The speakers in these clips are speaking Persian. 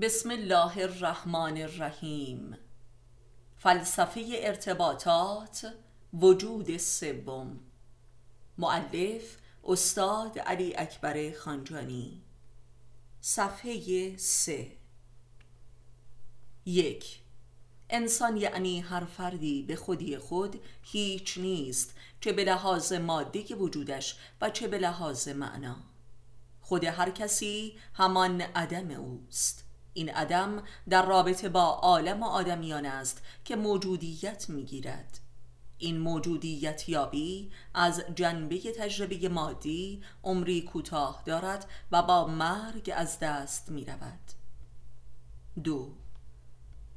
بسم الله الرحمن الرحیم. فلسفه ارتباطات وجود سوم. معلف استاد علی اکبر خانجانی. صفحه سه. یک. انسان یعنی هر فردی به خودی خود هیچ نیست چه به لحاظ مادی وجودش و چه به لحاظ معنا. خود هر کسی همان عدم اوست. این عدم در رابطه با عالم و آدمیان است که موجودیت می‌گیرد. این موجودیت یابی از جنبه تجربه مادی عمری کوتاه دارد و با مرگ از دست می رود دو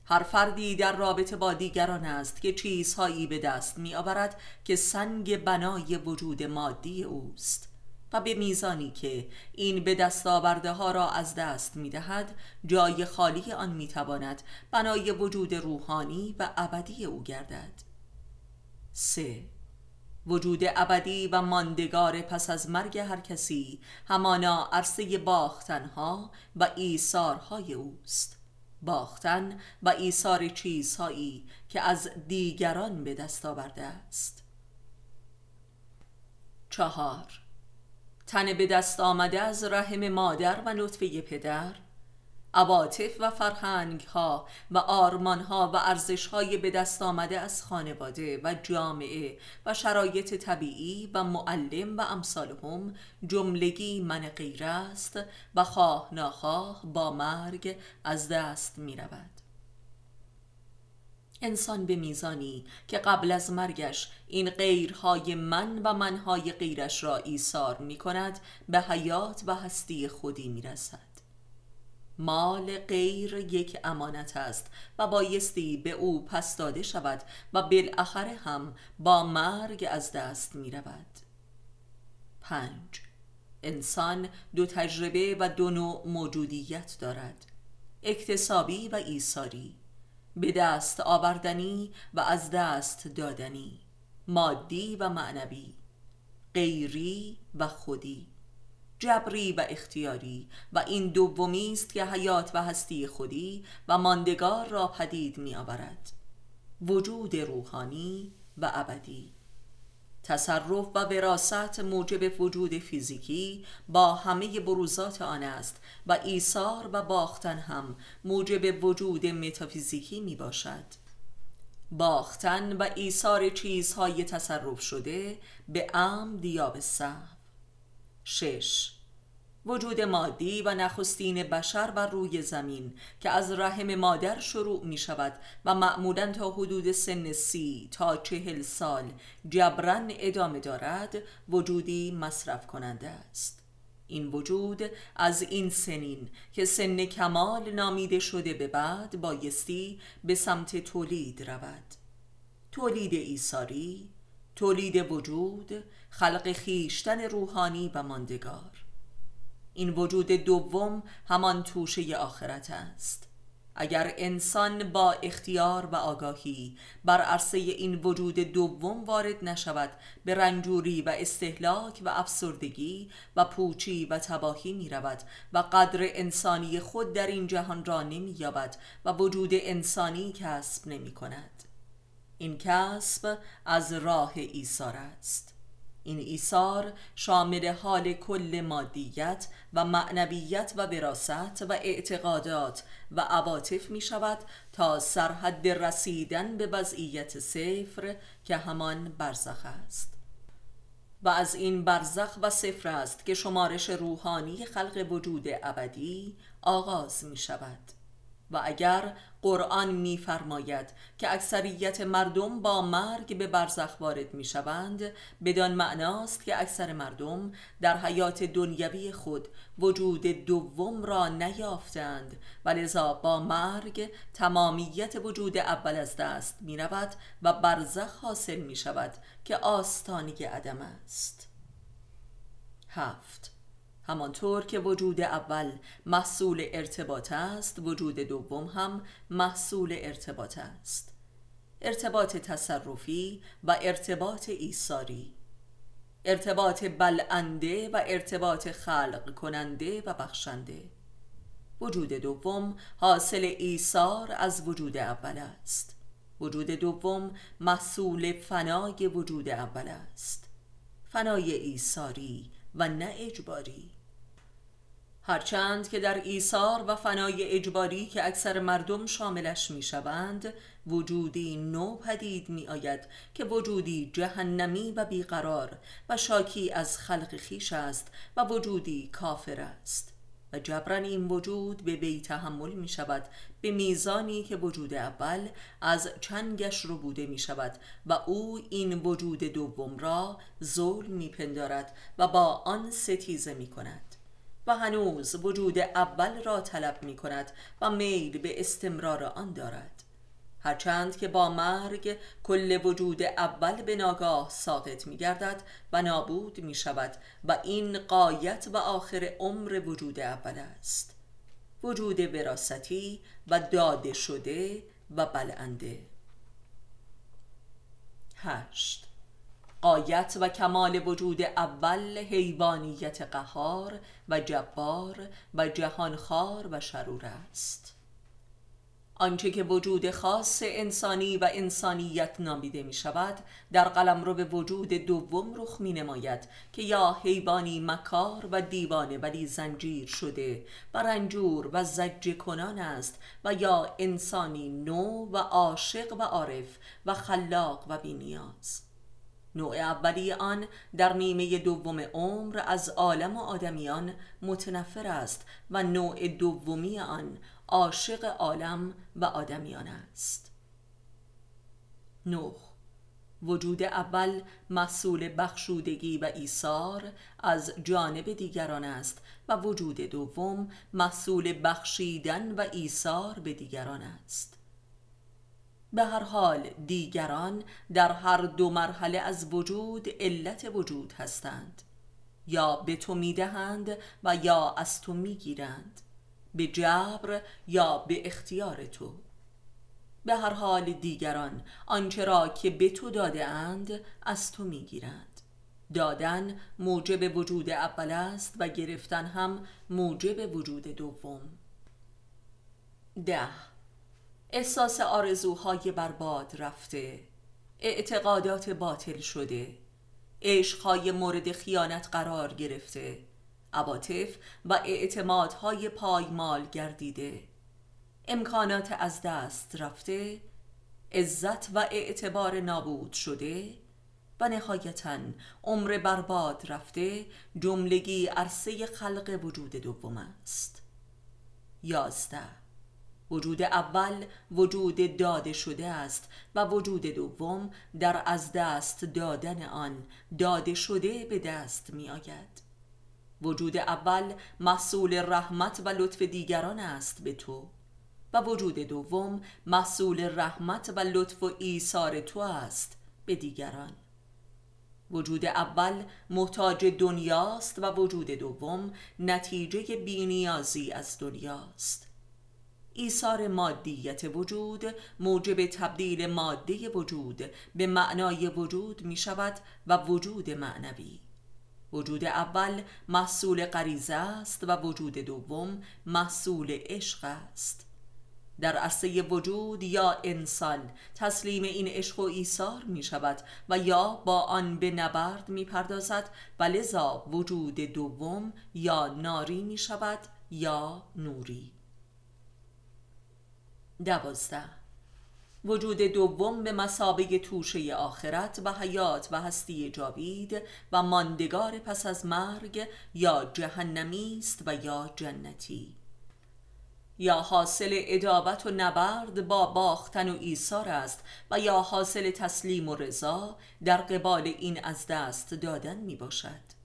هر فردی در رابطه با دیگران است که چیزهایی به دست می آورد که سنگ بنای وجود مادی اوست. و به میزانی که این به دست آورده ها را از دست می دهد جای خالی آن می تواند بنای وجود روحانی و ابدی او گردد. سه. وجود ابدی و ماندگار پس از مرگ هر کسی همانا عرصه باختنها و ایثارهای اوست. باختن و ایثار چیزهایی که از دیگران به دست آورده است. چهار. تن به دست آمده از رحم مادر و نطفه پدر عواطف و فرهنگ ها و آرمان ها و ارزش های به دست آمده از خانواده و جامعه و شرایط طبیعی و معلم و امثالهم جملگی من غیر است و خواه ناخواه با مرگ از دست می رود انسان به میزانی که قبل از مرگش این غیرهای من و منهای غیرش را ایثار می کند به حیات و هستی خودی می رسد مال غیر یک امانت است و بایستی به او پس داده شود و بالاخره هم با مرگ از دست می رود پنج. انسان دو تجربه و دو نوع موجودیت دارد اکتسابی و ایثاری. به دست آوردنی و از دست دادنی مادی و معنوی غیری و خودی جبری و اختیاری. و این دومی است که حیات و هستی خودی و ماندگار را پدید می آورد وجود روحانی و ابدی. تصرف و وراست موجب وجود فیزیکی با همه بروزات آن است و ایثار و باختن هم موجب وجود متافیزیکی می باشد. باختن و ایثار چیزهای تصرف شده به عمد یا به صحو شش. وجود مادی و نخستین بشر بر روی زمین که از رحم مادر شروع می شود و معمولا تا حدود سن سی تا چهل سال جبران ادامه دارد وجودی مصرف کننده است. این وجود از این سنین که سن کمال نامیده شده به بعد بایستی به سمت تولید رود. تولید ایساری تولید وجود خلق خیشتن روحانی و ماندگار. این وجود دوم همان توشه آخرت است. اگر انسان با اختیار و آگاهی بر عرصه این وجود دوم وارد نشود به رنجوری و استهلاک و افسردگی و پوچی و تباهی می رود و قدر انسانی خود در این جهان را نمی یابد و وجود انسانی کسب نمی کند این کسب از راه ایثار است. این ایثار شامل حال کل مادیت و معنویت و وراست و اعتقادات و عواطف می شود تا سرحد رسیدن به وضعیت صفر که همان برزخ است. و از این برزخ و صفر است که شمارش روحانی خلق وجود ابدی آغاز می شود. و اگر قرآن میفرماید که اکثریت مردم با مرگ به برزخ وارد می شوند بدان معناست که اکثر مردم در حیات دنیوی خود وجود دوم را نیافتند. و لذا با مرگ تمامیت وجود اول از دست می رود و برزخ حاصل می شود که آستانی عدم است. هفت. همانطور که وجود اول محصول ارتباط است وجود دوم هم محصول ارتباط است. ارتباط تصرفی و ارتباط ایثاری. ارتباط بلنده و ارتباط خلق کننده و بخشنده. وجود دوم حاصل ایثار از وجود اول است. وجود دوم محصول فنای وجود اول است. فنای ایثاری و نه اجباری. هرچند که در ایثار و فنای اجباری که اکثر مردم شاملش می شوند وجودی نو پدید می آید که وجودی جهنمی و بیقرار و شاکی از خلق خیش است و وجودی کافر است. و جبران این وجود به وی تحمل می شود به میزانی که وجود اول از چنگش رو بوده می شود و او این وجود دوم را زول می پندارد و با آن ستیزه می کند و هنوز وجود اول را طلب می کند و میل به استمرار آن دارد. هرچند که با مرگ کل وجود اول به ناگاه ساقط می گردد و نابود می شود و این قایت و آخر عمر وجود اول است. وجود وراستی و داده شده و بلنده. هشت. قایت و کمال وجود اول حیوانیت قهار و جبار و جهانخوار و شرور است. آنچه که وجود خاص انسانی و انسانیت نامیده می شود در قلم رو به وجود دوم رخ می نماید که یا حیوانی مکار و دیوانه ولی زنجیر شده و رنجور و زج کنان است و یا انسانی نو و عاشق و عارف و خلاق و بینیاز. نوع اولی آن در نیمه دوم عمر از عالم و آدمیان متنفر است و نوع دومی آن عاشق عالم و آدمیان است. نوح. وجود اول مسئول بخشودگی و ایثار از جانب دیگران است و وجود دوم مسئول بخشیدن و ایثار به دیگران است. به هر حال دیگران در هر دو مرحله از وجود علت وجود هستند. یا به تو می‌دهند و یا از تو می‌گیرند. به جبر یا به اختیار تو. به هر حال دیگران آنچه را که به تو داده اند از تو می‌گیرند. دادن موجب وجود اول است و گرفتن هم موجب وجود دوم. ده. احساس آرزوهای برباد رفته. اعتقادات باطل شده. عشقهای مورد خیانت قرار گرفته. عواطف و اعتمادهای پایمال گردیده. امکانات از دست رفته عزت و اعتبار نابود شده و نهایتا عمر برباد رفته جملگی عرصه خلق وجود دوم است. یازده. وجود اول وجود داده شده است و وجود دوم در از دست دادن آن داده شده به دست می آید وجود اول مسئول رحمت و لطف دیگران است به تو. و وجود دوم مسئول رحمت و لطف و ایثار تو است به دیگران. وجود اول محتاج دنیاست و وجود دوم نتیجه بینیازی از دنیاست. ایثار مادیت وجود موجب تبدیل ماده وجود به معنای وجود می شود و وجود معنوی. وجود اول محصول غریزه است و وجود دوم محصول عشق است. در عرصه وجود یا انسان تسلیم این عشق و ایثار می شود و یا با آن به نبرد می پردازد و لذا وجود دوم یا ناری می شود یا نوری. دوازده وجود دوم به مسابه توشه آخرت و حیات و هستی جاوید و ماندگار پس از مرگ یا جهنمی است و یا جنتی. یا حاصل ادابت و نبرد با باختن و ایثار است و یا حاصل تسلیم و رضا در قبال این از دست دادن می باشد.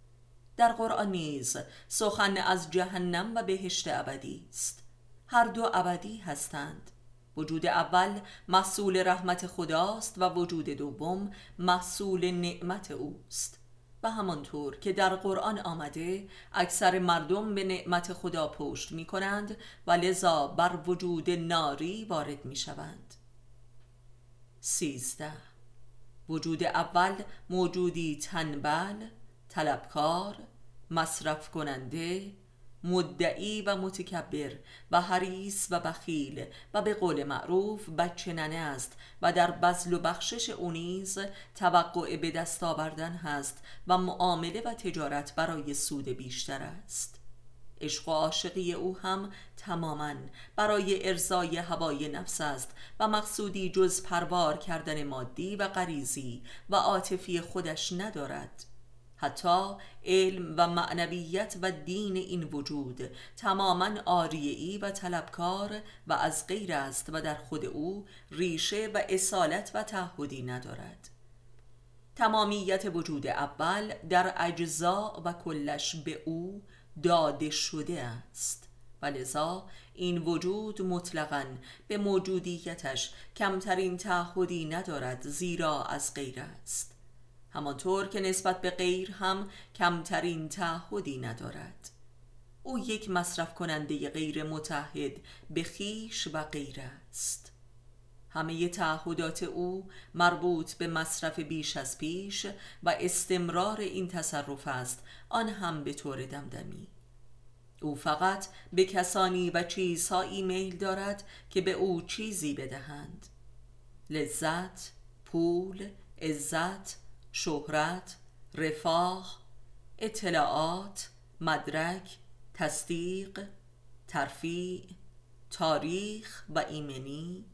در قرآن نیز سخن از جهنم و بهشت ابدی است. هر دو ابدی هستند. وجود اول محصول رحمت خداست و وجود دوم محصول نعمت اوست. و همانطور که در قرآن آمده اکثر مردم به نعمت خدا پشت می کنند و لذا بر وجود ناری وارد می شوند سیزده. وجود اول موجودی تنبل، طلبکار، مصرف کننده، مدعی و متکبر و حریص و بخیل و به قول معروف بچه ننه است و در بزل و بخشش او نیز توقع به دست آوردن هست و معامله و تجارت برای سود بیشتر است. عشق و عاشقی او هم تماما برای ارزای هوای نفس است و مقصودی جز پروار کردن مادی و غریزی و عاطفی خودش ندارد. حتی علم و معنویت و دین این وجود تماما آریعی و طلبکار و از غیر است و در خود او ریشه و اصالت و تعهدی ندارد. تمامیت وجود اول در اجزا و کلش به او داده شده است. و لذا این وجود مطلقا به موجودیتش کمترین تعهدی ندارد زیرا از غیر است. همانطور که نسبت به غیر هم کمترین تعهدی ندارد. او یک مصرف کننده غیر متحد به خیش و غیر است. همه تعهدات او مربوط به مصرف بیش از پیش و استمرار این تصرف است آن هم به طور دمدمی. او فقط به کسانی و چیزهایی میل دارد که به او چیزی بدهند. لذت، پول، عزت، شهرت، رفاه، اطلاعات، مدرک، تصدیق، ترفیع، تاریخ و ایمنی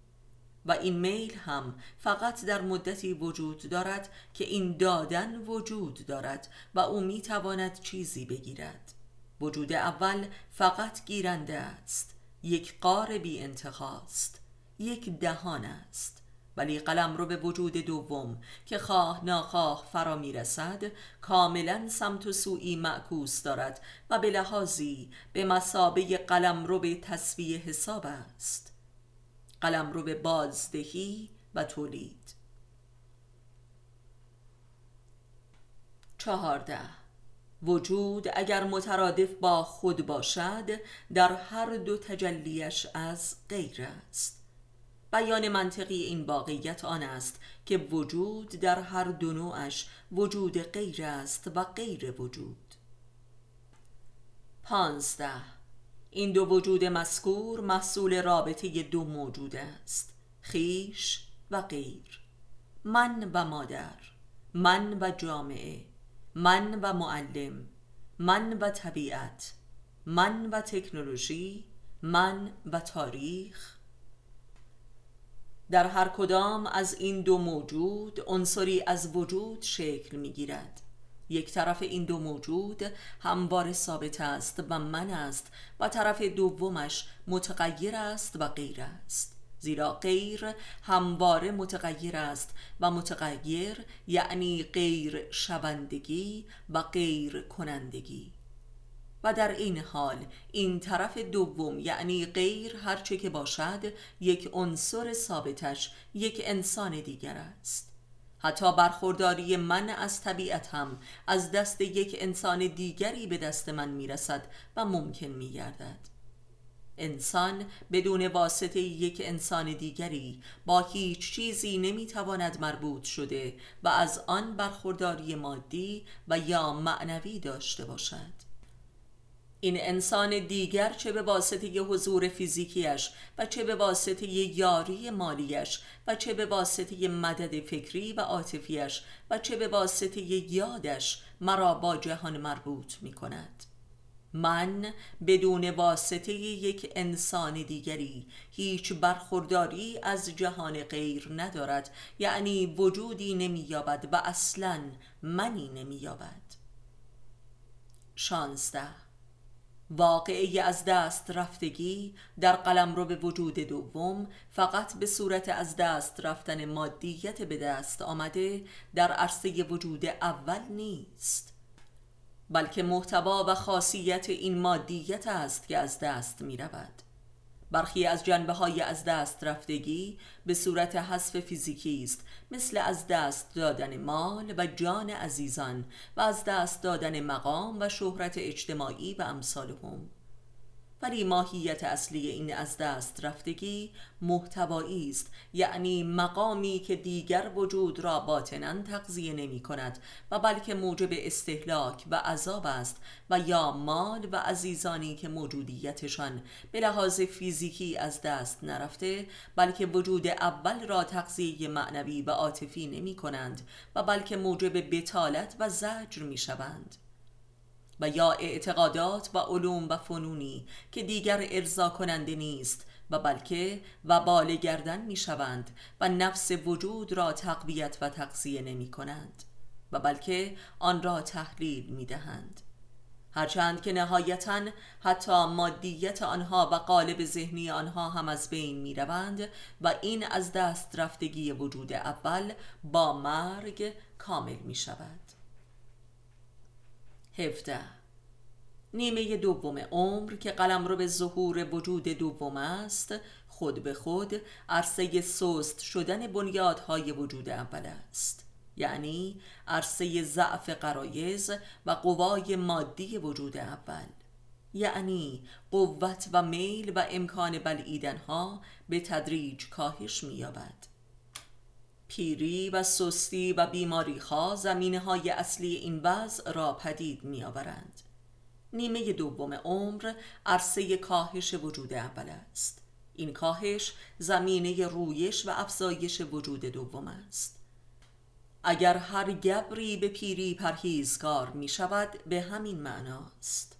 و این میل هم فقط در مدتی وجود دارد که این دادن وجود دارد و او می تواند چیزی بگیرد. وجود اول فقط گیرنده است یک قار بی انتخاست یک دهان است. ولی قلم رو به وجود دوم که خواه ناخواه فرا می‌رسد کاملا سمت و سوی معکوس دارد و به لحاظی به مسابه قلم رو به تصویه حساب است. قلم رو به بازدهی و تولید. چهارده. وجود اگر مترادف با خود باشد در هر دو تجلیش از غیر است. بیان منطقی این واقعیت آن است که وجود در هر دو نوعش وجود غیر است و غیر وجود. پانزده. این دو وجود مذکور محصول رابطه دو موجود است خیش و غیر. من و مادر من و جامعه من و معلم من و طبیعت من و تکنولوژی من و تاریخ. در هر کدام از این دو موجود عنصری از وجود شکل می گیرد یک طرف این دو موجود هموار ثابت است و من است و طرف دومش متغیر است و غیر است. زیرا غیر همواره متغیر است و متغیر یعنی غیر شوندگی و غیر کنندگی. و در این حال این طرف دوم یعنی غیر هرچه که باشد یک عنصر ثابتش یک انسان دیگر است. حتی برخورداری من از طبیعت هم از دست یک انسان دیگری به دست من می‌رسد و ممکن میگردد. انسان بدون واسطه یک انسان دیگری با هیچ چیزی نمی‌تواند مربوط شده و از آن برخورداری مادی و یا معنوی داشته باشد. این انسان دیگر چه به واسطه حضور فیزیکیش و چه به واسطه یاری مالیش و چه به واسطه مدد فکری و عاطفیش و چه به واسطه یادش مرا با جهان مربوط می کند من بدون واسطه یک انسان دیگری هیچ برخورداری از جهان غیر ندارد یعنی وجودی نمییابد و اصلا منی نمییابد. شانزده واقعی از دست رفتگی در قلم رو به وجود دوم فقط به صورت از دست رفتن مادیت به دست آمده در عرصه وجود اول نیست. بلکه محتوا و خاصیت این مادیت است که از دست می رود برخی از جنبه های از دست رفتگی به صورت حذف فیزیکی است مثل از دست دادن مال و جان عزیزان و از دست دادن مقام و شهرت اجتماعی و امثالهم. ولی ماهیت اصلی این از دست رفتگی محتوایی است. یعنی مقامی که دیگر وجود را باطنا تغذیه نمی کند و بلکه موجب استهلاک و عذاب است و یا مال و عزیزانی که موجودیتشان به لحاظ فیزیکی از دست نرفته بلکه وجود اول را تغذیه معنوی و عاطفی نمی کنند و بلکه موجب بتالت و زجر می شوند. و یا اعتقادات و علوم و فنونی که دیگر ارضا کننده نیست و بلکه و بال گردن می شوند و نفس وجود را تقویت و تقضیه نمی کنند و بلکه آن را تحلیل می دهند. هرچند که نهایتا حتی مادیت آنها و قالب ذهنی آنها هم از بین می روند و این از دست رفتگی وجود اول با مرگ کامل می شود. 17 نیمه دوم عمر که قلم رو به ظهور وجود دوم است خود به خود عرصه سست شدن بنیادهای وجود اول است. یعنی عرصه ضعف قرایز و قوای مادی وجود اول. یعنی قوت و میل و امکان بلعیدنها به تدریج کاهش می‌یابد. پیری و سستی و بیماری ها زمینه های اصلی این وضع را پدید می آورند. نیمه دوم عمر عرصه کاهش وجود اول است. این کاهش زمینه رویش و افزایش وجود دوم است. اگر هر گبری به پیری پرهیزکار می شود به همین معناست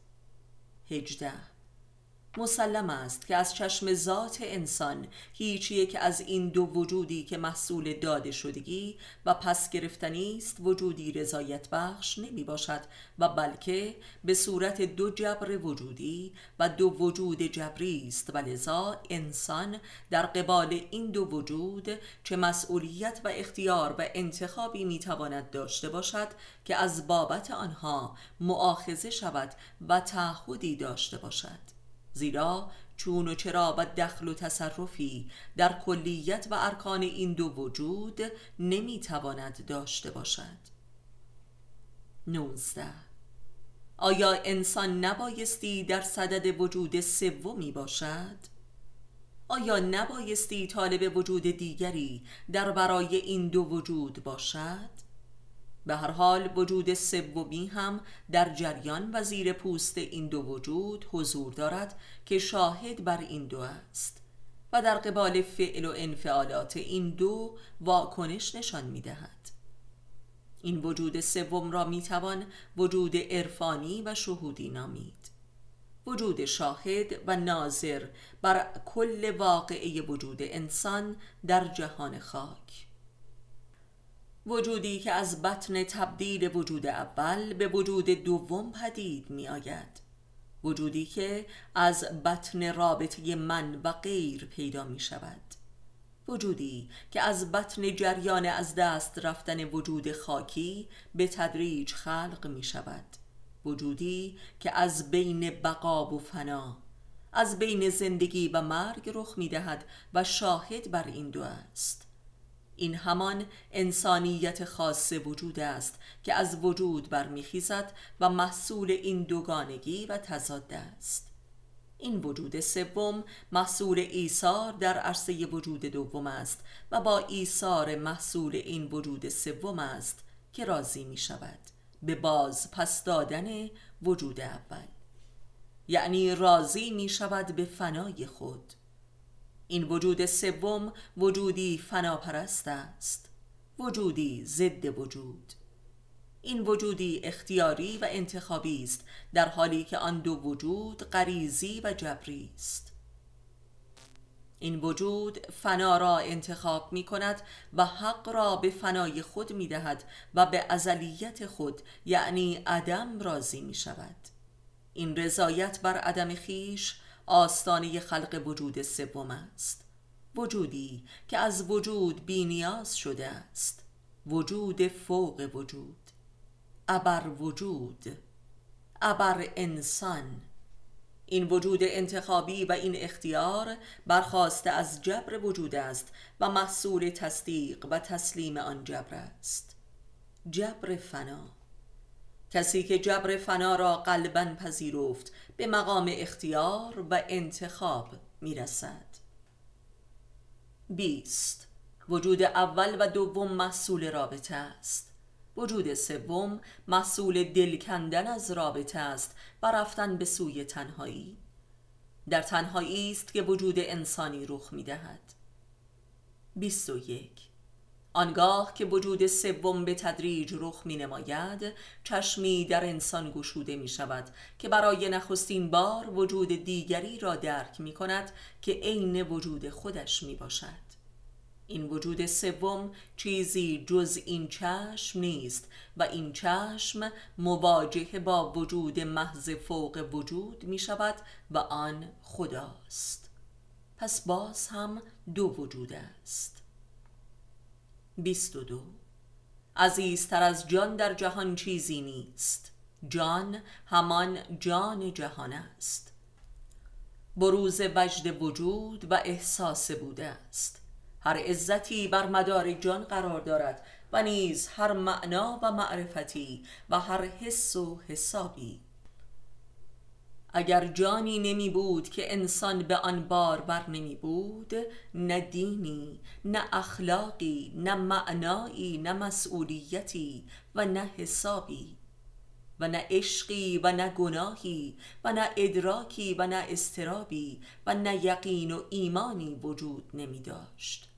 هجده مسلم است که از چشم ذات انسان هیچ یک از این دو وجودی که محصول داده شدگی و پس گرفتنی است وجودی رضایت بخش نمی باشد و بلکه به صورت دو جبر وجودی و دو وجود جبری است و لذا انسان در قبال این دو وجود چه مسئولیت و اختیار و انتخابی می تواند داشته باشد که از بابت آنها معاخذه شود و تعهدی داشته باشد. زیرا چون و چرا و دخل و تصرفی در کلیت و ارکان این دو وجود نمی‌تواند داشته باشد 19 آیا انسان نبایستی در صدد وجود سومی باشد؟ آیا نبایستی طالب وجود دیگری در برای این دو وجود باشد؟ به هر حال وجود سومی هم در جریان و زیر پوست این دو وجود حضور دارد که شاهد بر این دو است و در قبال فعل و انفعالات این دو واکنش نشان می دهد. این وجود سوم را می توان وجود عرفانی و شهودی نامید وجود شاهد و ناظر بر کل واقعه وجود انسان در جهان خاک وجودی که از بطن تبدیل وجود اول به وجود دوم پدید می آید وجودی که از بطن رابطه من و غیر پیدا می شود وجودی که از بطن جریان از دست رفتن وجود خاکی به تدریج خلق می شود وجودی که از بین بقا و فنا از بین زندگی و مرگ رخ می دهد و شاهد بر این دو است. این همان انسانیت خاص وجود است که از وجود برمیخیزد و محصول این دوگانگی و تضاد است. این وجود سوم محصول ایثار در عرصه وجود دوم است و با ایثار محصول این وجود سوم است که راضی می شود به باز پس دادن وجود اول. یعنی راضی می شود به فنای خود. این وجود سوم وجودی فناپرست است. وجودی ضد وجود. این وجودی اختیاری و انتخابی است در حالی که آن دو وجود غریزی و جبری است. این وجود فنا را انتخاب می کند و حق را به فنای خود می دهد و به ازلیت خود یعنی عدم راضی می شود. این رضایت بر عدم خیش آستانه خلق وجود سوم است. وجودی که از وجود بینیاز شده است. وجود فوق وجود. ابر وجود. ابر انسان. این وجود انتخابی و این اختیار برخواسته از جبر وجود است و محصول تصدیق و تسلیم آن جبر است. جبر فنا. کسی که جبر فنا را قلبا پذیرفت به مقام اختیار و انتخاب می‌رسد. بیست. وجود اول و دوم محصول رابطه است. وجود سوم محصول دل کندن از رابطه است و رفتن به سوی تنهایی. در تنهایی است که وجود انسانی رخ می دهد 21 آنگاه که وجود سوم به تدریج رخ می نماید چشمی در انسان گشوده می شود که برای نخستین بار وجود دیگری را درک می کند که عین وجود خودش می باشد این وجود سوم چیزی جز این چشم نیست و این چشم مواجه با وجود محض فوق وجود می شود و آن خداست. پس باز هم دو وجود است. 22 عزیزتر از جان در جهان چیزی نیست. جان همان جان جهان است. بروز وجد وجود و احساس بوده است. هر عزتی بر مدار جان قرار دارد و نیز هر معنا و معرفتی و هر حس و حسابی اگر جانی نمی بود که انسان به آن بار بر نمی بود نه دینی نه اخلاقی نه معنایی نه مسئولیتی و نه حسابی و نه عشقی و نه گناهی و نه ادراکی و نه استرابی و نه یقین و ایمانی وجود نمی داشت.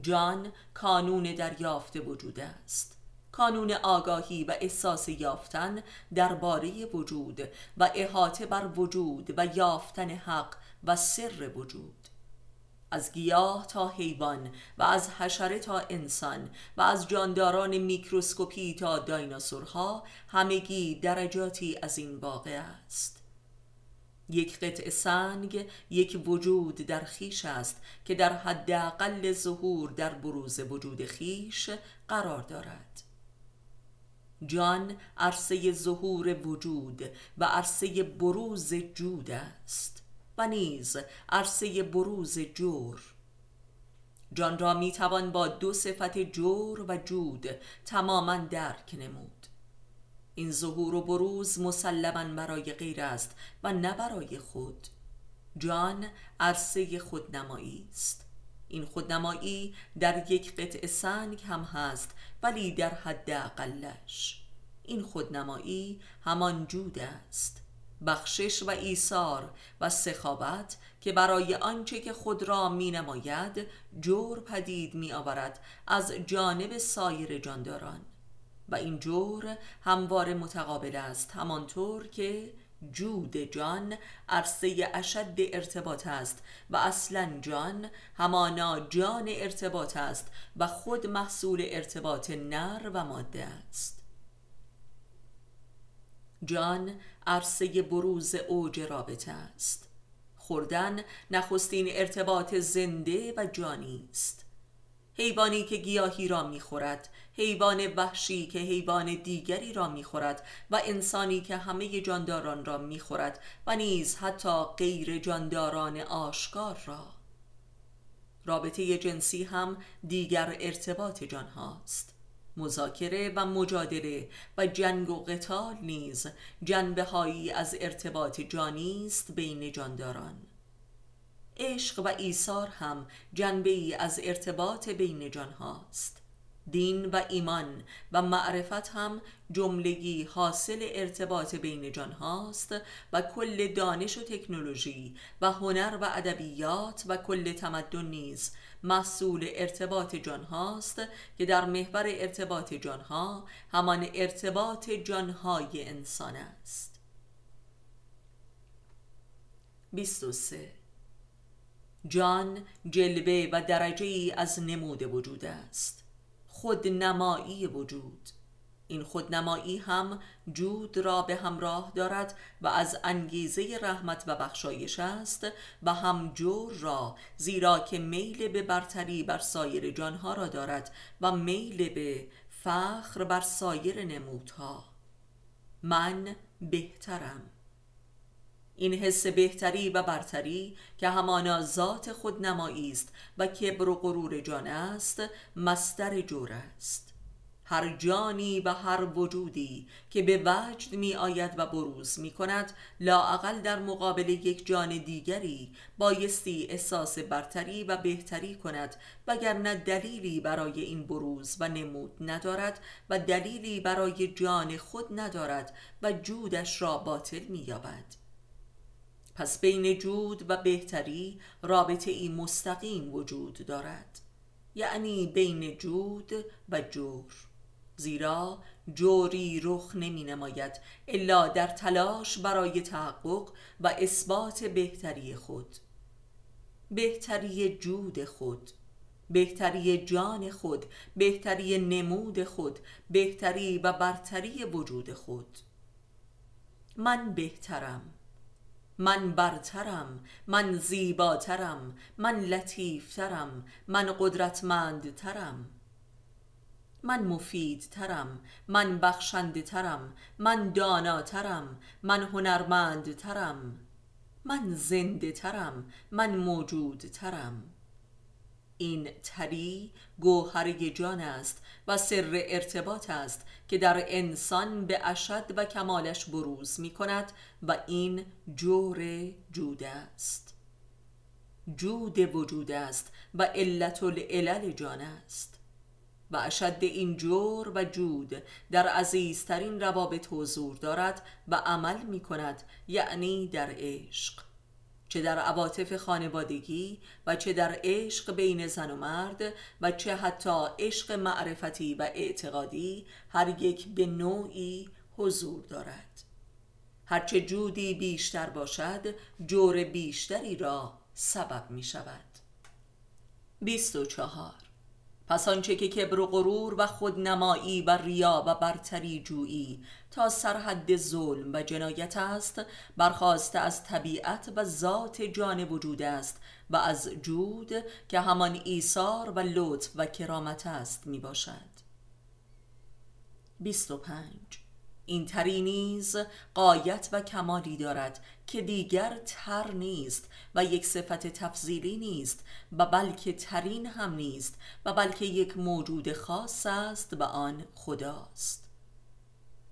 جان کانون دریافت وجود است. کانون آگاهی و احساس یافتن درباره وجود و احاطه بر وجود و یافتن حق و سر وجود. از گیاه تا حیوان و از حشره تا انسان و از جانداران میکروسکوپی تا دایناسورها همگی درجاتی از این واقع است. یک قطع سنگ یک وجود در خیش است که در حداقل ظهور در بروز وجود خیش قرار دارد. جان عرصه ظهور وجود و عرصه بروز جود است و نیز عرصه بروز جور. جان را می توان با دو صفت جور و جود تماما درک نمود. این ظهور و بروز مسلما برای غیر است و نه برای خود. جان عرصه خودنمایی است. این خودنمایی در یک قطع سنگ هم هست ولی در حد اقلش. این خودنمایی همان جود است. بخشش و ایثار و سخاوت که برای آنچه که خود را می نماید جور پدید می آورد از جانب سایر جانداران. و این جور هموار متقابل است همانطور که جود جان عرصه اشد ارتباط است و اصلا جان همانا جان ارتباط است و خود محصول ارتباط نر و ماده است. جان عرصه بروز اوج رابطه است. خوردن نخستین ارتباط زنده و جانی است. حیوانی که گیاهی را می‌خورد حیوان وحشی که حیوان دیگری را می‌خورد و انسانی که همه جانداران را می‌خورد و نیز حتی غیر جانداران آشکار را. رابطه جنسی هم دیگر ارتباط جان هاست. مذاکره و مجادله و جنگ و قتال نیز جنبه هایی از ارتباط جانی است بین جانداران. عشق و ایثار هم جنبه ای از ارتباط بین جان هاست. دین و ایمان و معرفت هم جملگی حاصل ارتباط بین جان هاست و کل دانش و تکنولوژی و هنر و ادبیات و کل تمدن نیز محصول ارتباط جان هاست که در محور ارتباط جان ها همان ارتباط جان های انسان است. 23 جان جلوه و درجه ای از نمود وجود است. خودنمایی وجود. این خودنمایی هم جود را به همراه دارد و از انگیزه رحمت و بخشایش است و هم جور را زیرا که میل به برتری بر سایر جانها را دارد و میل به فخر بر سایر نمودها. من بهترم. این حس بهتری و برتری که همانا ذات خود نمایی است و کبر و غرور جان است مستر جور است. هر جانی و هر وجودی که به وجد می آید و بروز می کند لاعقل در مقابل یک جان دیگری بایستی احساس برتری و بهتری کند وگرنه دلیلی برای این بروز و نمود ندارد و دلیلی برای جان خود ندارد و جودش را باطل می یابد پس بین جود و بهتری رابطه ای مستقیم وجود دارد. یعنی بین جود و جور. زیرا جوری رخ نمی نماید الا در تلاش برای تحقق و اثبات بهتری خود. بهتری جود خود بهتری جان خود بهتری نمود خود بهتری و برتری وجود خود. من بهترم. من برترم من زیباترم من لطیفترم من قدرتمندترم. من مفیدترم من بخشنده ترم من داناترم من هنرمندترم. من زنده ترم من موجودترم. این تری گوهر جان است و سر ارتباط است که در انسان به اشد و کمالش بروز می کند و این جور جود است. جود وجود است و علت العلل جان است. و اشد این جور و جود در عزیزترین روابط حضور دارد و عمل می کند یعنی در عشق. چه در عواطف خانوادگی و چه در عشق بین زن و مرد و چه حتی عشق معرفتی و اعتقادی هر یک به نوعی حضور دارد. هرچه جودی بیشتر باشد جور بیشتری را سبب می شود 24 پس آنچه که کبر و غرور و خودنمایی و ریا و برتری جویی تا سرحد ظلم و جنایت است برخواسته از طبیعت و ذات جان وجود است و از جود که همان ایثار و لطف و کرامت است می باشد 25 این تری نیز قایت و کمالی دارد که دیگر تر نیست و یک صفت تفضیلی نیست و بلکه ترین هم نیست و بلکه یک موجود خاص است و آن خداست.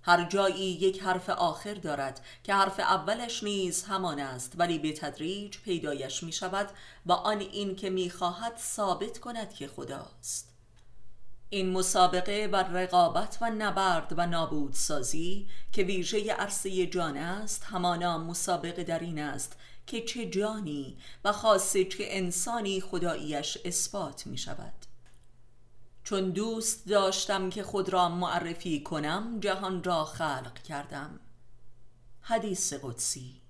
هر جایی یک حرف آخر دارد که حرف اولش نیز همان است ولی به تدریج پیدایش می شود و آن این که می خواهد ثابت کند که خداست. این مسابقه و رقابت و نبرد و نابود سازی که ویژه عرصه جان است همانا مسابقه در این است که چه جانی و خاصه چه انسانی خداییش اثبات می شود. چون دوست داشتم که خود را معرفی کنم جهان را خلق کردم. حدیث قدسی.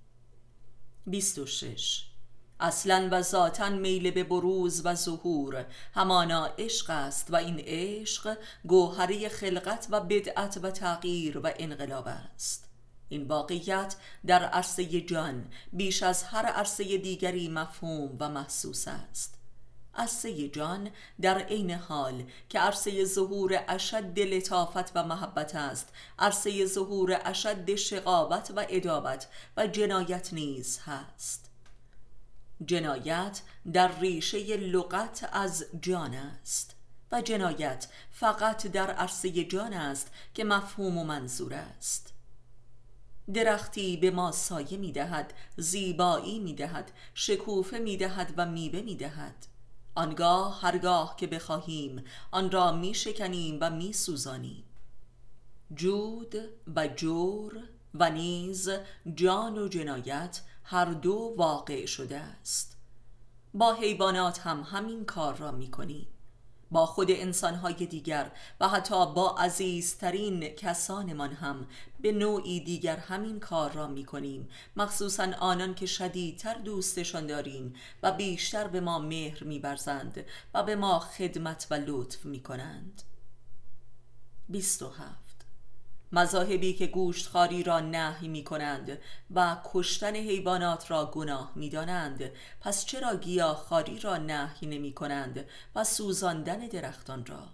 26 اصلا و ذاتا میل به بروز و ظهور. همانا عشق است و این عشق گوهره خلقت و بدعت و تغییر و انقلاب است. این واقعیت در عرصه جان بیش از هر عرصه دیگری مفهوم و محسوس است. عرصه جان در عین حال که عرصه ظهور اشد لطافت و محبت است عرصه ظهور اشد شقاوت و ادابت و جنایت نیز هست. جنایت در ریشه لغت از جان است و جنایت فقط در عرصه جان است که مفهوم و منظور است. درختی به ما سایه می دهد زیبایی می دهد شکوفه می دهد و میوه می دهد آنگاه هرگاه که بخواهیم آن را می شکنیم و می سوزانیم جود و جور و نیز جان و جنایت هر دو واقع شده است. با حیوانات هم همین کار را می کنیم با خود انسانهای دیگر و حتی با عزیزترین کسانمان هم به نوعی دیگر همین کار را می کنیم مخصوصا آنان که شدیدتر دوستشان داریم و بیشتر به ما مهر می و به ما خدمت و لطف می کنند 27 مذاهبی که گوشتخاری را نهی می کنند و کشتن حیوانات را گناه می دانند پس چرا گیاهخواری را نهی نمی کنند و سوزاندن درختان را؟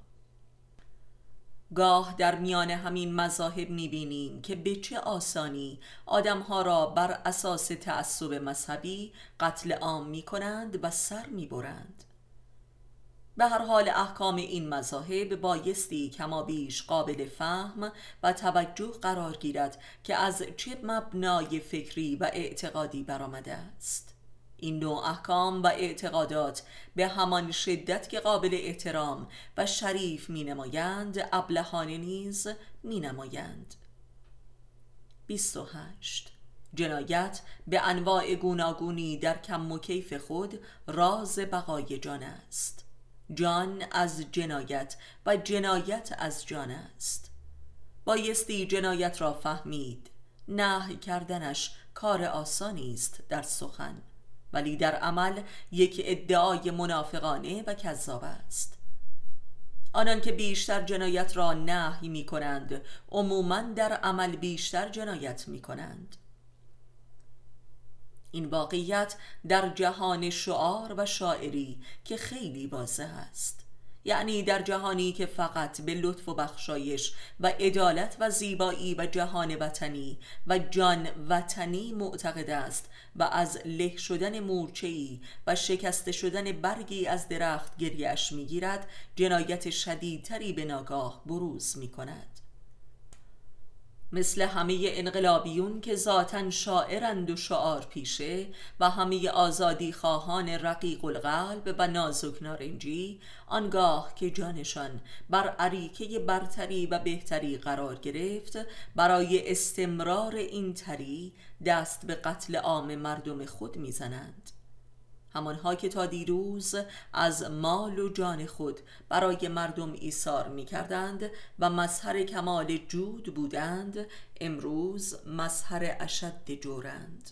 گاه در میان همین مذاهب می بینیم که به چه آسانی آدمها را بر اساس تعصب مذهبی قتل عام می کنند و سر می برند به هر حال احکام این مذاهب بایستی کما بیش قابل فهم و توجه قرار گیرد که از چه مبنای فکری و اعتقادی برآمده است. این نوع احکام و اعتقادات به همان شدت که قابل احترام و شریف می نمایند ابلهانه نیز می نمایند 28 جنایت به انواع گوناگونی در کم و کیف خود راز بقای جان است. جان از جنایت و جنایت از جان است. بایستی جنایت را فهمید. نه کردنش کار آسانی است در سخن ولی در عمل یک ادعای منافقانه و کذاب است. آنان که بیشتر جنایت را نهی می کنند عموما در عمل بیشتر جنایت می کنند این واقعیت در جهان شعار و شاعری که خیلی واضح است. یعنی در جهانی که فقط به لطف و بخشایش و عدالت و زیبایی و جهان وطنی و جان وطنی معتقد است و از له شدن مورچه‌ای و شکسته شدن برگی از درخت گریش می‌گیرد جنایت شدیدتری به ناگاه بروز می کند مثل همه انقلابیون که ذاتا شاعرند و شعار پیشه و همه آزادی خواهان رقیق القلب و نازک نارنجی آنگاه که جانشان بر عریکه برتری و بهتری قرار گرفت برای استمرار این تری دست به قتل عام مردم خود می‌زنند. همانها که تا دیروز از مال و جان خود برای مردم ایثار می کردند و مظهر کمال جود بودند امروز مظهر اشد جورند.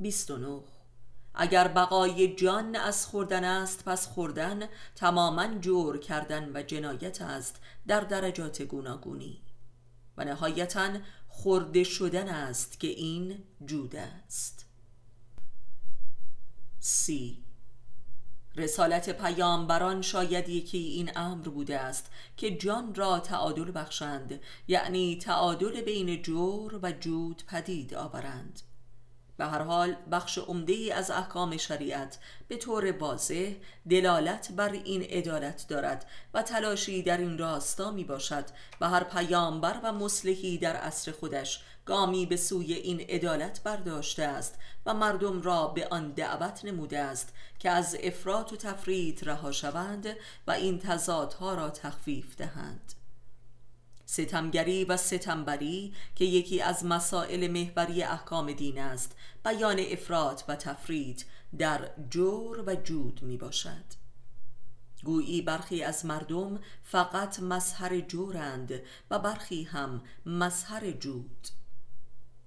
29 اگر بقای جان از خوردن است پس خوردن تماما جور کردن و جنایت است در درجات گوناگونی. و نهایتا خورده شدن است که این جود است. سی. رسالت پیامبران شاید یکی این امر بوده است که جان را تعادل بخشند یعنی تعادل بین جور و جود پدید آورند. به هر حال بخش عمده از احکام شریعت به طور واضح دلالت بر این عدالت دارد و تلاشی در این راستا می باشد و هر پیامبر و مسلحی در عصر خودش گامی به سوی این عدالت برداشته است و مردم را به آن دعوت نموده است که از افراط و تفرید رها شوند و این تضادها را تخفیف دهند. ستمگری و ستمبری که یکی از مسائل محوری احکام دین است بیان افراد و تفرید در جور و جود می باشد گویی برخی از مردم فقط مظهر جورند و برخی هم مظهر جود.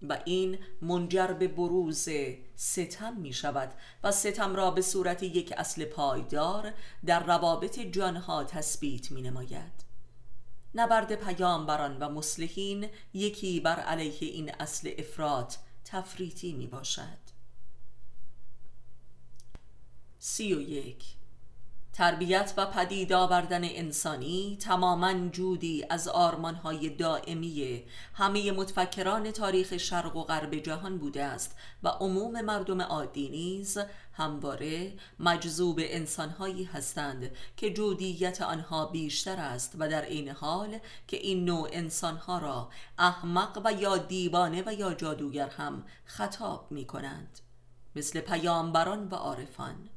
و این منجر به بروز ستم می شود و ستم را به صورت یک اصل پایدار در روابط جانها تثبیت می نماید نبرد پیامبران و مسلحین یکی بر علیه این اصل افراد تفریطی می باشد سی و یک تربیت و پدید آوردن انسانی تماما جودی از آرمانهای دائمی همه متفکران تاریخ شرق و غرب جهان بوده است و عموم مردم عادی نیز همواره مجذوب انسانهایی هستند که جودیت آنها بیشتر است و در این حال که این نوع انسانها را احمق و یا دیوانه و یا جادوگر هم خطاب می کنند مثل پیامبران و عارفان.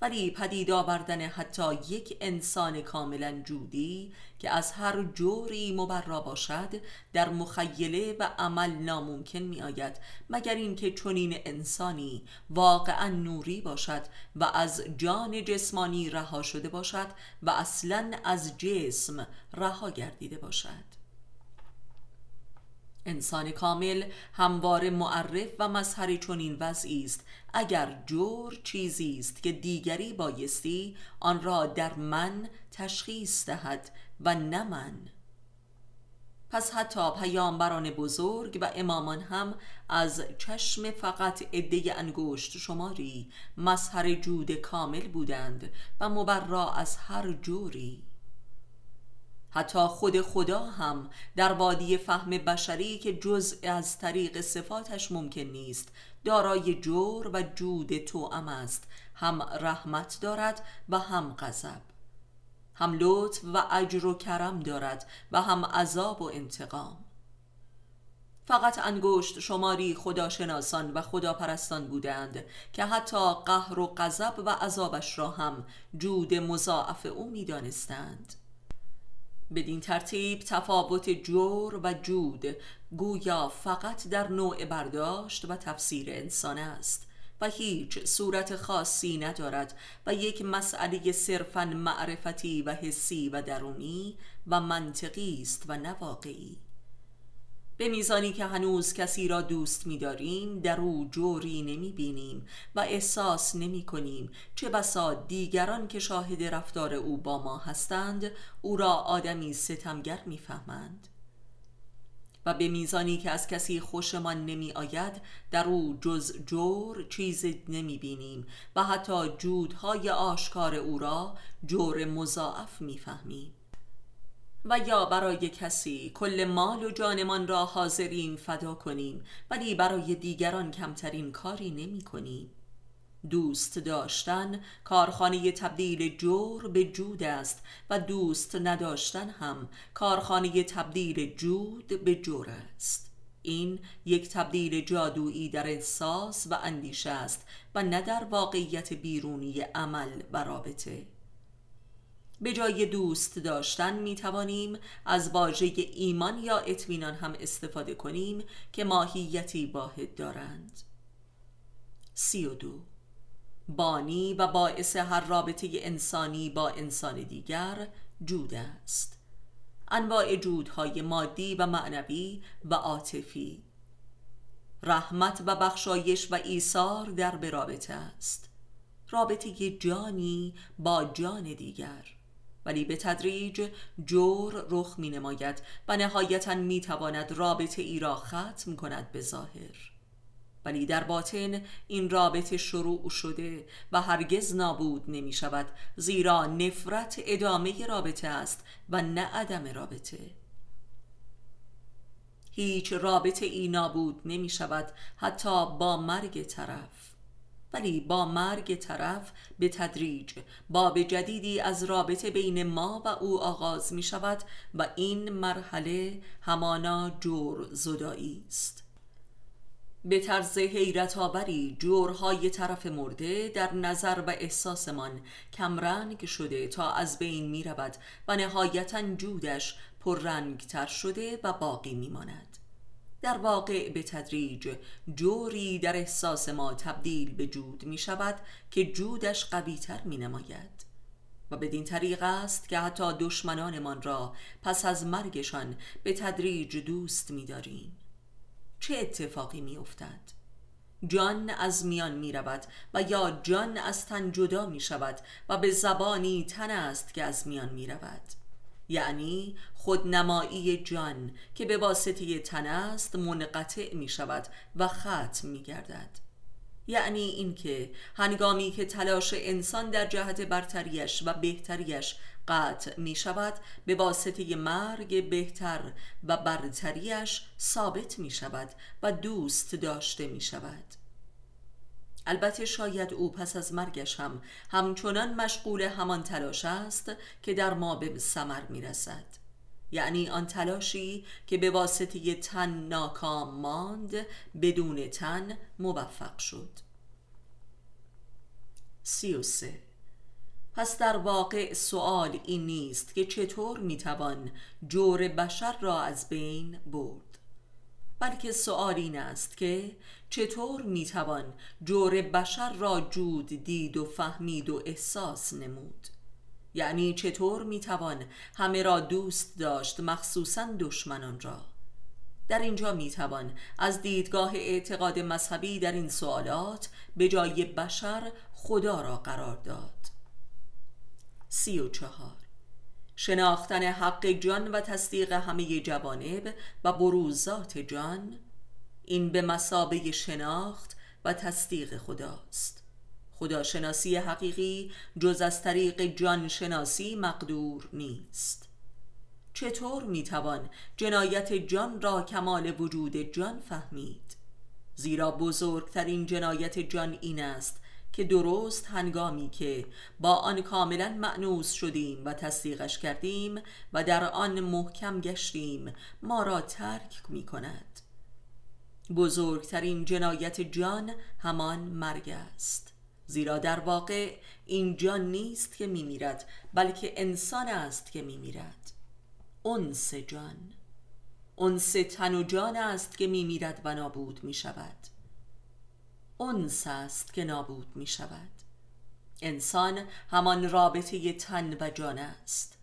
ولی پدید آوردن حتی یک انسان کاملا جودی که از هر جوری مبرا باشد در مخیله و عمل ناممکن می آید مگر اینکه چنین انسانی واقعا نوری باشد و از جان جسمانی رها شده باشد و اصلا از جسم رها گردیده باشد. انسان کامل هموار معرف و مظهر چنین وضعی است. اگر جور چیزی است که دیگری بایستی آن را در من تشخیص دهد و نه من. پس حتی پیامبران بزرگ و امامان هم از چشم فقط عده انگشت شماری مظهر جود کامل بودند و مبرا از هر جوری. حتی خود خدا هم در وادی فهم بشری که جز از طریق صفاتش ممکن نیست. دارای جور و جود توأم است. هم رحمت دارد و هم غضب. هم لطف و اجر و کرم دارد و هم عذاب و انتقام. فقط انگشت شماری خداشناسان و خداپرستان بودند که حتی قهر و غضب و عذابش را هم جود مضاعف او می‌دانستند. بدین ترتیب تفاوت جور و جود. گویا فقط در نوع برداشت و تفسیر انسان است و هیچ صورت خاصی ندارد و یک مسئله صرفا معرفتی و حسی و درونی و منطقی است و نواقعی. به میزانی که هنوز کسی را دوست می‌داریم در او جوری نمی بینیم و احساس نمی کنیم چه بسا دیگران که شاهد رفتار او با ما هستند او را آدمی ستمگر می‌فهمند. و به میزانی که از کسی خوشمان نمی آید در او جز جور چیز نمی بینیم و حتی جودهای آشکار او را جور مضاعف می‌فهمیم. و یا برای کسی کل مال و جانمان را حاضریم فدا کنیم ولی برای دیگران کمترین کاری نمی کنیم. دوست داشتن کارخانه تبدیل جور به جود است و دوست نداشتن هم کارخانه تبدیل جود به جور است. این یک تبدیل جادویی در احساس و اندیشه است و نه در واقعیت بیرونی عمل و رابطه. به جای دوست داشتن می توانیم از واژه ایمان یا اطمینان هم استفاده کنیم که ماهیتی واحد دارند. سی و دو. بانی و باعث هر رابطه انسانی با انسان دیگر جود است. انواع جودهای مادی و معنوی و عاطفی. رحمت و بخشایش و ایثار در به رابطه است. رابطه جانی با جان دیگر. ولی به تدریج جور رخ می نماید و نهایتا می تواند رابطه ای را ختم کند به ظاهر. ولی در باطن این رابطه شروع شده و هرگز نابود نمی شود زیرا نفرت ادامه رابطه است و نه عدم رابطه. هیچ رابطه ای نابود نمی شود حتی با مرگ طرف. ولی با مرگ طرف به تدریج باب جدیدی از رابطه بین ما و او آغاز می شود و این مرحله همانا جور زدایی است. به طرز حیرت آوری جورهای طرف مرده در نظر و احساسمان کمرنگ شده تا از بین می رود و نهایتا جودش پررنگ تر شده و باقی می ماند در واقع به تدریج جوری در احساس ما تبدیل به جود می شود که جودش قوی تر می نماید. و بدین طریق است که حتی دشمنانمان را پس از مرگشان به تدریج دوست می داریم. چه اتفاقی می افتد؟ جان از میان می رود و یا جان از تن جدا می شود و به زبانی تن است که از میان می رود. یعنی خودنمایی جان که به واسطه تن است منقطع می شود و ختم می گردد یعنی اینکه هنگامی که تلاش انسان در جهت برتریش و بهتریش قطع می شود به واسطه مرگ بهتر و برتریش ثابت می شود و دوست داشته می شود البته شاید او پس از مرگش هم همچنان مشغول همان تلاش است که در ما به سمر می رسد یعنی آن تلاشی که به واسطه تن ناکام ماند بدون تن موفق شد. سی و سه. پس در واقع سوال این نیست که چطور می‌توان جور بشر را از بین برد بلکه سوال این است که چطور می‌توان جور بشر را جود دید و فهمید و احساس نمود. یعنی چطور می‌توان همه را دوست داشت مخصوصا دشمنان را؟ در اینجا می‌توان از دیدگاه اعتقاد مذهبی در این سوالات به جای بشر خدا را قرار داد. سی و چهار. شناختن حق جان و تصدیق همه جوانب و بروزات جان این به مسابه شناخت و تصدیق خداست. خداشناسی حقیقی جز از طریق جان شناسی مقدور نیست. چطور می‌توان جنایت جان را کمال وجود جان فهمید؟ زیرا بزرگترین جنایت جان این است که درست هنگامی که با آن کاملا معنوس شدیم و تصدیقش کردیم و در آن محکم گشتیم ما را ترک می کند بزرگترین جنایت جان همان مرگ است. زیرا در واقع این جان نیست که می میرد بلکه انسان است که می میرد انس جان. انس تن و جان است که می میرد و نابود می شود انس است که نابود می شود انسان همان رابطه تن و جان است.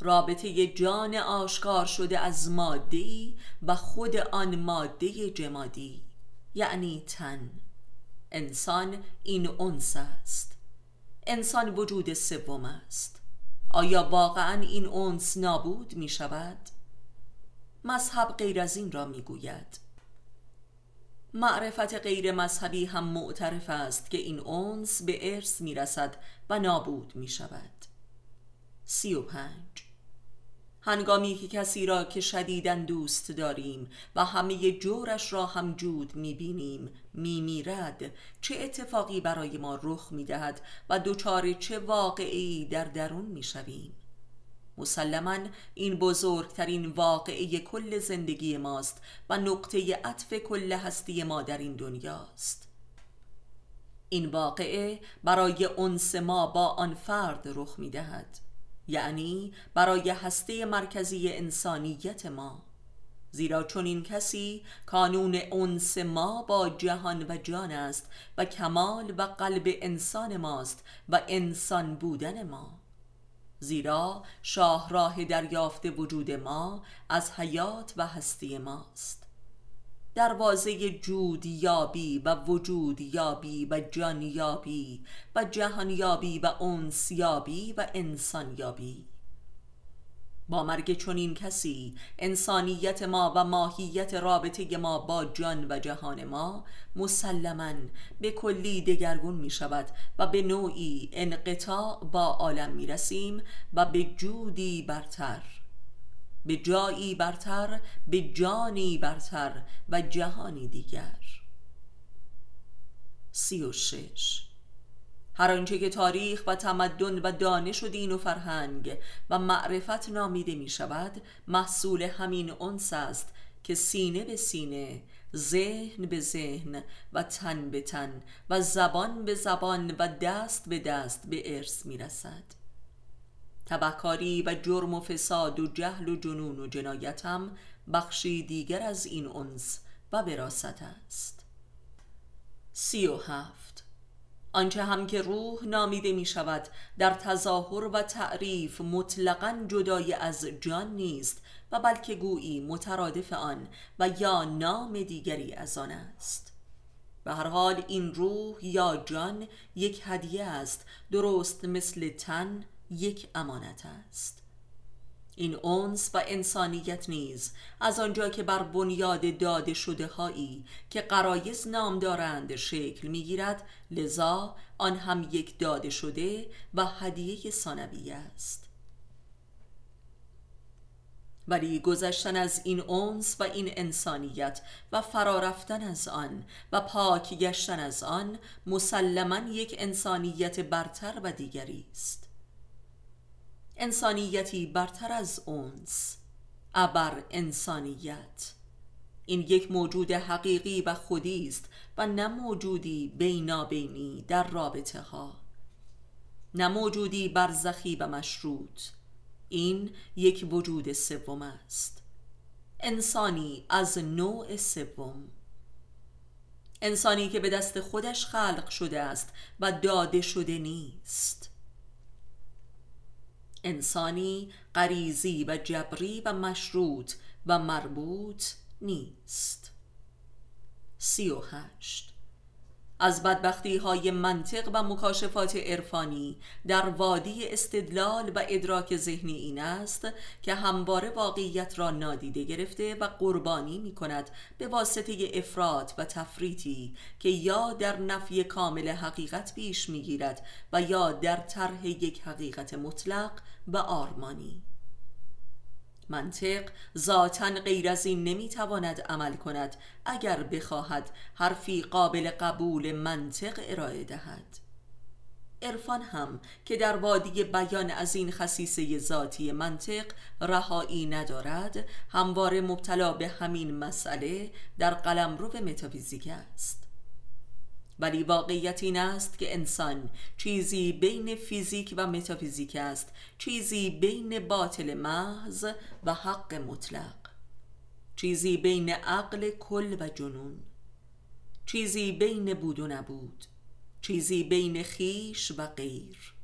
رابطه جان آشکار شده از ماده و خود آن ماده جمادی یعنی تن. انسان این انس است. انسان وجود سوم است. آیا واقعا این انس نابود می شود؟ مذهب غیر از این را می گوید. معرفت غیر مذهبی هم معترف است که این اونس به ارث می رسد و نابود می شود. سی و پنج. هنگامی که کسی را که شدیدن دوست داریم و همه جورش را هم جود می بینیم می میرد چه اتفاقی برای ما رخ می دهد و دوچار چه واقعی در درون می شویم مسلما این بزرگترین واقعه کل زندگی ماست و نقطه عطف کل هستی ما در این دنیاست. این واقعه برای انس ما با آن فرد رخ می دهد یعنی برای هسته مرکزی انسانیت ما. زیرا چون این کسی کانون انس ما با جهان و جان است و کمال و قلب انسان ماست و انسان بودن ما. زیرا شاهراه دریافت وجود ما از حیات و هستی ماست. دروازه جود یابی و وجود یابی و جان یابی و جهان یابی و انس یابی و انسان یابی. با مرگ چنین کسی انسانیت ما و ماهیت رابطه ما با جان و جهان ما مسلما به کلی دگرگون می شود و به نوعی انقطاع با عالم می رسیم و به جودی برتر به جایی برتر به جانی برتر و جهانی دیگر. سی و شش. هر آنچه که تاریخ و تمدن و دانش و دین و فرهنگ و معرفت نامیده می شود محصول همین انس است که سینه به سینه ذهن به ذهن و تن به تن و زبان به زبان و دست به دست به ارث می رسد. تبهکاری و جرم و فساد و جهل و جنون و جنایت هم بخشی دیگر از این انس و براست است. سی و هفت. آنچه هم که روح نامیده می شود در تظاهر و تعریف مطلقا جدای از جان نیست و بلکه گویی مترادف آن و یا نام دیگری از آن است. به هر حال این روح یا جان یک هدیه است درست مثل تن یک امانت است. این اونس و انسانیت نیز از آنجا که بر بنیاد داده شده هایی که قرایز نام دارند شکل می‌گیرد لذا آن هم یک داده شده و هدیه ثانویه است. ولی گذشتن از این اونس و این انسانیت و فرارفتن از آن و پاک گشتن از آن مسلما یک انسانیت برتر و دیگری است. انسانیتی برتر از اونس. ابر انسانیت. این یک موجود حقیقی و خودی است و نه موجودی بینابینی در رابطه ها. نه موجودی برزخی و مشروط. این یک وجود سوم است. انسانی از نوع سوم. انسانی که به دست خودش خلق شده است و داده شده نیست. انسانی غریزی و جبری و مشروط و مربوط نیست. سی و هشت از بدبختی های منطق و مکاشفات عرفانی در وادی استدلال و ادراک ذهنی این است که همواره واقعیت را نادیده گرفته و قربانی می کند به واسطه افراد و تفریطی که یا در نفی کامل حقیقت پیش می گیرد و یا در طرح یک حقیقت مطلق و آرمانی. منطق ذاتا غیر از این نمی‌تواند عمل کند اگر بخواهد حرفی قابل قبول منطق ارائه دهد. عرفان هم که در وادی بیان از این خصیصه ذاتی منطق رهایی ندارد همواره مبتلا به همین مسئله در قلمرو متافیزیک است. ولی واقعیت این است که انسان چیزی بین فیزیک و متافیزیک است چیزی بین باطل محض و حق مطلق چیزی بین عقل کل و جنون چیزی بین بود و نبود چیزی بین خیش و غیر.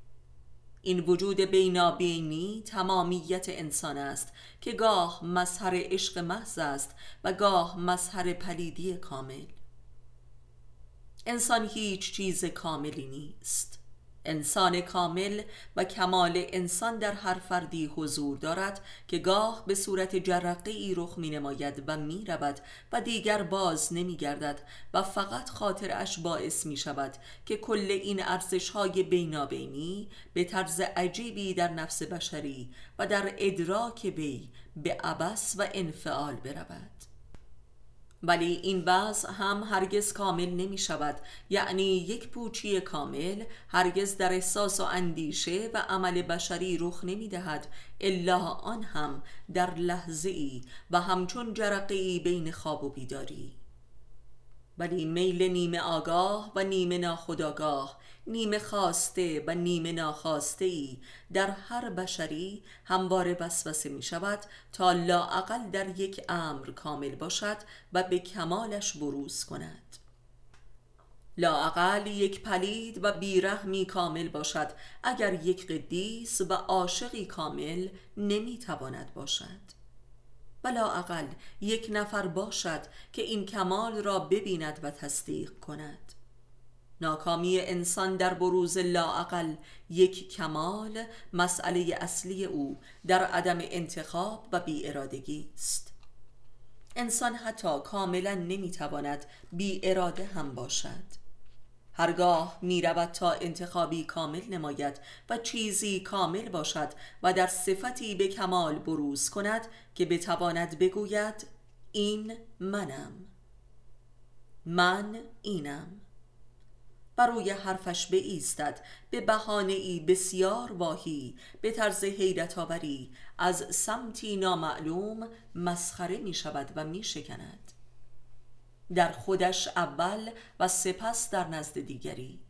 این وجود بینابینی تمامیت انسان است که گاه مظهر عشق محض است و گاه مظهر پلیدی کامل. انسان هیچ چیز کاملی نیست. انسان کامل و کمال انسان در هر فردی حضور دارد که گاه به صورت جرقه ای رخ می نماید و می رود و دیگر باز نمی گردد و فقط خاطرش باعث می شود که کل این ارزش های بینابینی به طرز عجیبی در نفس بشری و در ادراک بی به عبس و انفعال برود. ولی این وضع هم هرگز کامل نمی شود یعنی یک پوچی کامل هرگز در احساس و اندیشه و عمل بشری رخ نمی دهد الا آن هم در لحظه ای و همچون جرقه ای بین خواب و بیداری. ولی میل نیمه آگاه و نیمه ناخداگاه نیمه خواسته و نیمه ناخواسته ای در هر بشری همواره وسوسه می شود تا لاعقل در یک امر کامل باشد و به کمالش بروز کند. لاعقل یک پلید و بیرحمی کامل باشد اگر یک قدیس و عاشقی کامل نمی تواند باشد. و لاعقل یک نفر باشد که این کمال را ببیند و تصدیق کند. ناکامی انسان در بروز لاعقل یک کمال مسئله اصلی او در عدم انتخاب و بی ارادگی است. انسان حتی کاملا نمی‌تواند بی اراده هم باشد. هرگاه می رود تا انتخابی کامل نماید و چیزی کامل باشد و در صفتی به کمال بروز کند که بتواند بگوید این منم. من اینم. روی حرفش ایستد به بهانه ای بسیار واهی. به طرز حیرت آوری از سمتی نامعلوم مسخره می شود و می شکند در خودش اول و سپس در نزد دیگری.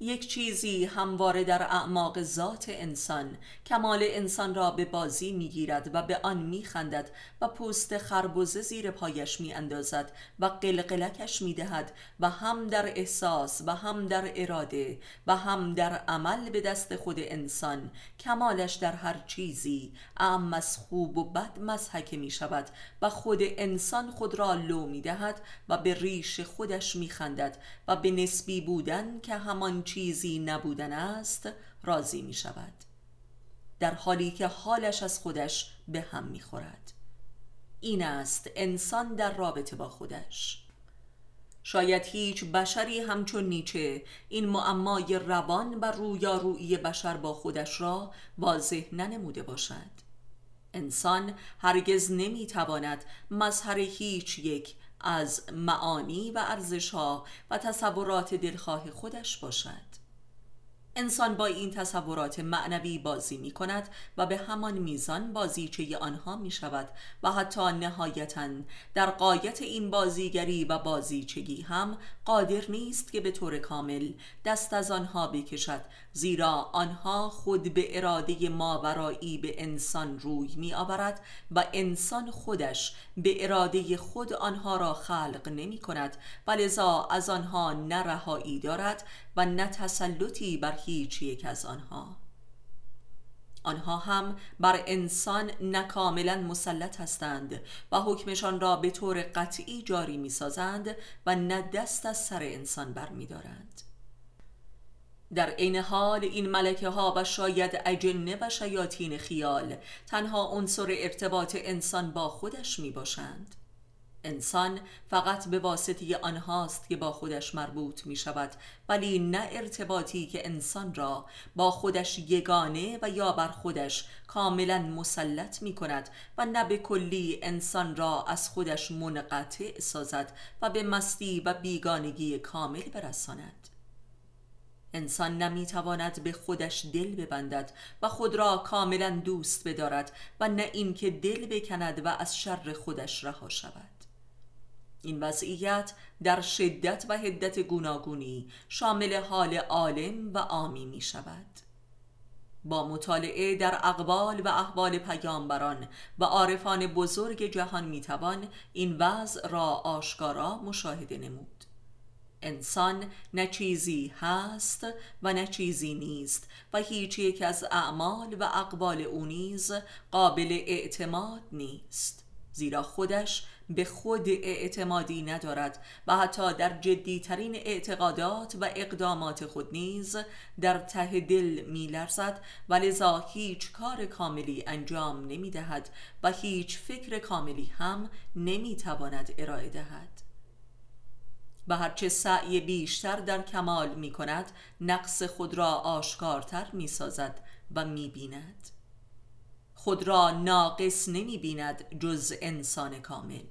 یک چیزی همواره در اعماق ذات انسان کمال انسان را به بازی می‌گیرد و به آن میخندد و پوست خربزه زیر پایش میاندازد و قلقلکش می‌دهد و هم در احساس و هم در اراده و هم در عمل به دست خود انسان. کمالش در هر چیزی اعم از خوب و بد مزحکه می شود و خود انسان خود را لو می دهد و به ریش خودش می خندد و به نسبی بودن که همان چیزی نبودن است راضی می شود در حالی که حالش از خودش به هم می خورد این است انسان در رابطه با خودش. شاید هیچ بشری همچون نیچه این معمای روان و رویارویی بشر با خودش را واضح ننموده باشد. انسان هرگز نمی‌تواند مظهر هیچ یک از معانی و ارزشها و تصورات دلخواه خودش باشد. انسان با این تصورات معنوی بازی می کند و به همان میزان بازیچه آنها می شود و حتی نهایتا در قایت این بازیگری و بازیچگی هم قادر نیست که به طور کامل دست از آنها بکشد زیرا آنها خود به اراده ماورایی به انسان روی می آورد و انسان خودش به اراده خود آنها را خلق نمی کند و از آنها نرهایی دارد و نه تسلطی بر هیچ یک از آنها آنها هم بر انسان نکاملا مسلط هستند و حکمشان را به طور قطعی جاری می سازند و نه دست از سر انسان بر می دارند. در عین حال این ملکه ها و شاید اجنه و شیاطین خیال تنها عنصر ارتباط انسان با خودش می باشند انسان فقط به واسطه آنهاست که با خودش مربوط می شود ولی نه ارتباطی که انسان را با خودش یگانه و یا بر خودش کاملا مسلط می کند و نه به کلی انسان را از خودش منقطع سازد و به مستی و بیگانگی کامل برساند. انسان نمی‌تواند به خودش دل ببندد و خود را کاملا دوست بدارد و نه اینکه دل بکند و از شر خودش رها شود. این وضعیت در شدت و حدت گوناگونی شامل حال عالم و عامی می شود با مطالعه در اقوال و احوال پیامبران و عارفان بزرگ جهان می‌توان این وضع را آشکارا مشاهده نمود. انسان نه چیزی هست و نه چیزی نیست و هیچ یک از اعمال و اقوال او نیز قابل اعتماد نیست زیرا خودش به خود اعتمادی ندارد و حتی در جدیترین اعتقادات و اقدامات خود نیز در ته دل می لرزد و لذا هیچ کار کاملی انجام نمی دهد و هیچ فکر کاملی هم نمی تواند ارائه دهد. و هرچه سعی بیشتر در کمال می کند نقص خود را آشکارتر می سازد و می بیند خود را ناقص نمی بیند جز انسان کامل.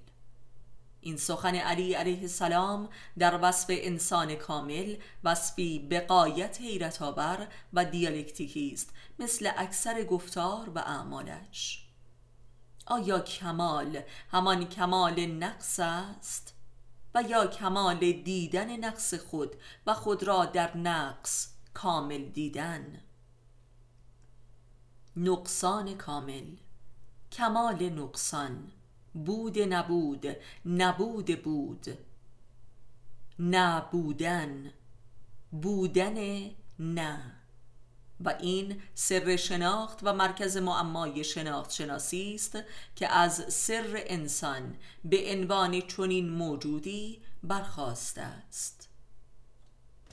این سخن علی علیه السلام در وصف انسان کامل وصفی بقایت حیرت آور و دیالکتیکی است مثل اکثر گفتار و اعمالش. آیا کمال همان کمال نقص است؟ و یا کمال دیدن نقص خود و خود را در نقص کامل دیدن؟ نقصان کامل کمال نقصان. بود نبود نبود بود. نبودن. بودن نه. و این سر شناخت و مرکز معمای شناخت شناسی است که از سر انسان به عنوان چنین موجودی برخواسته است.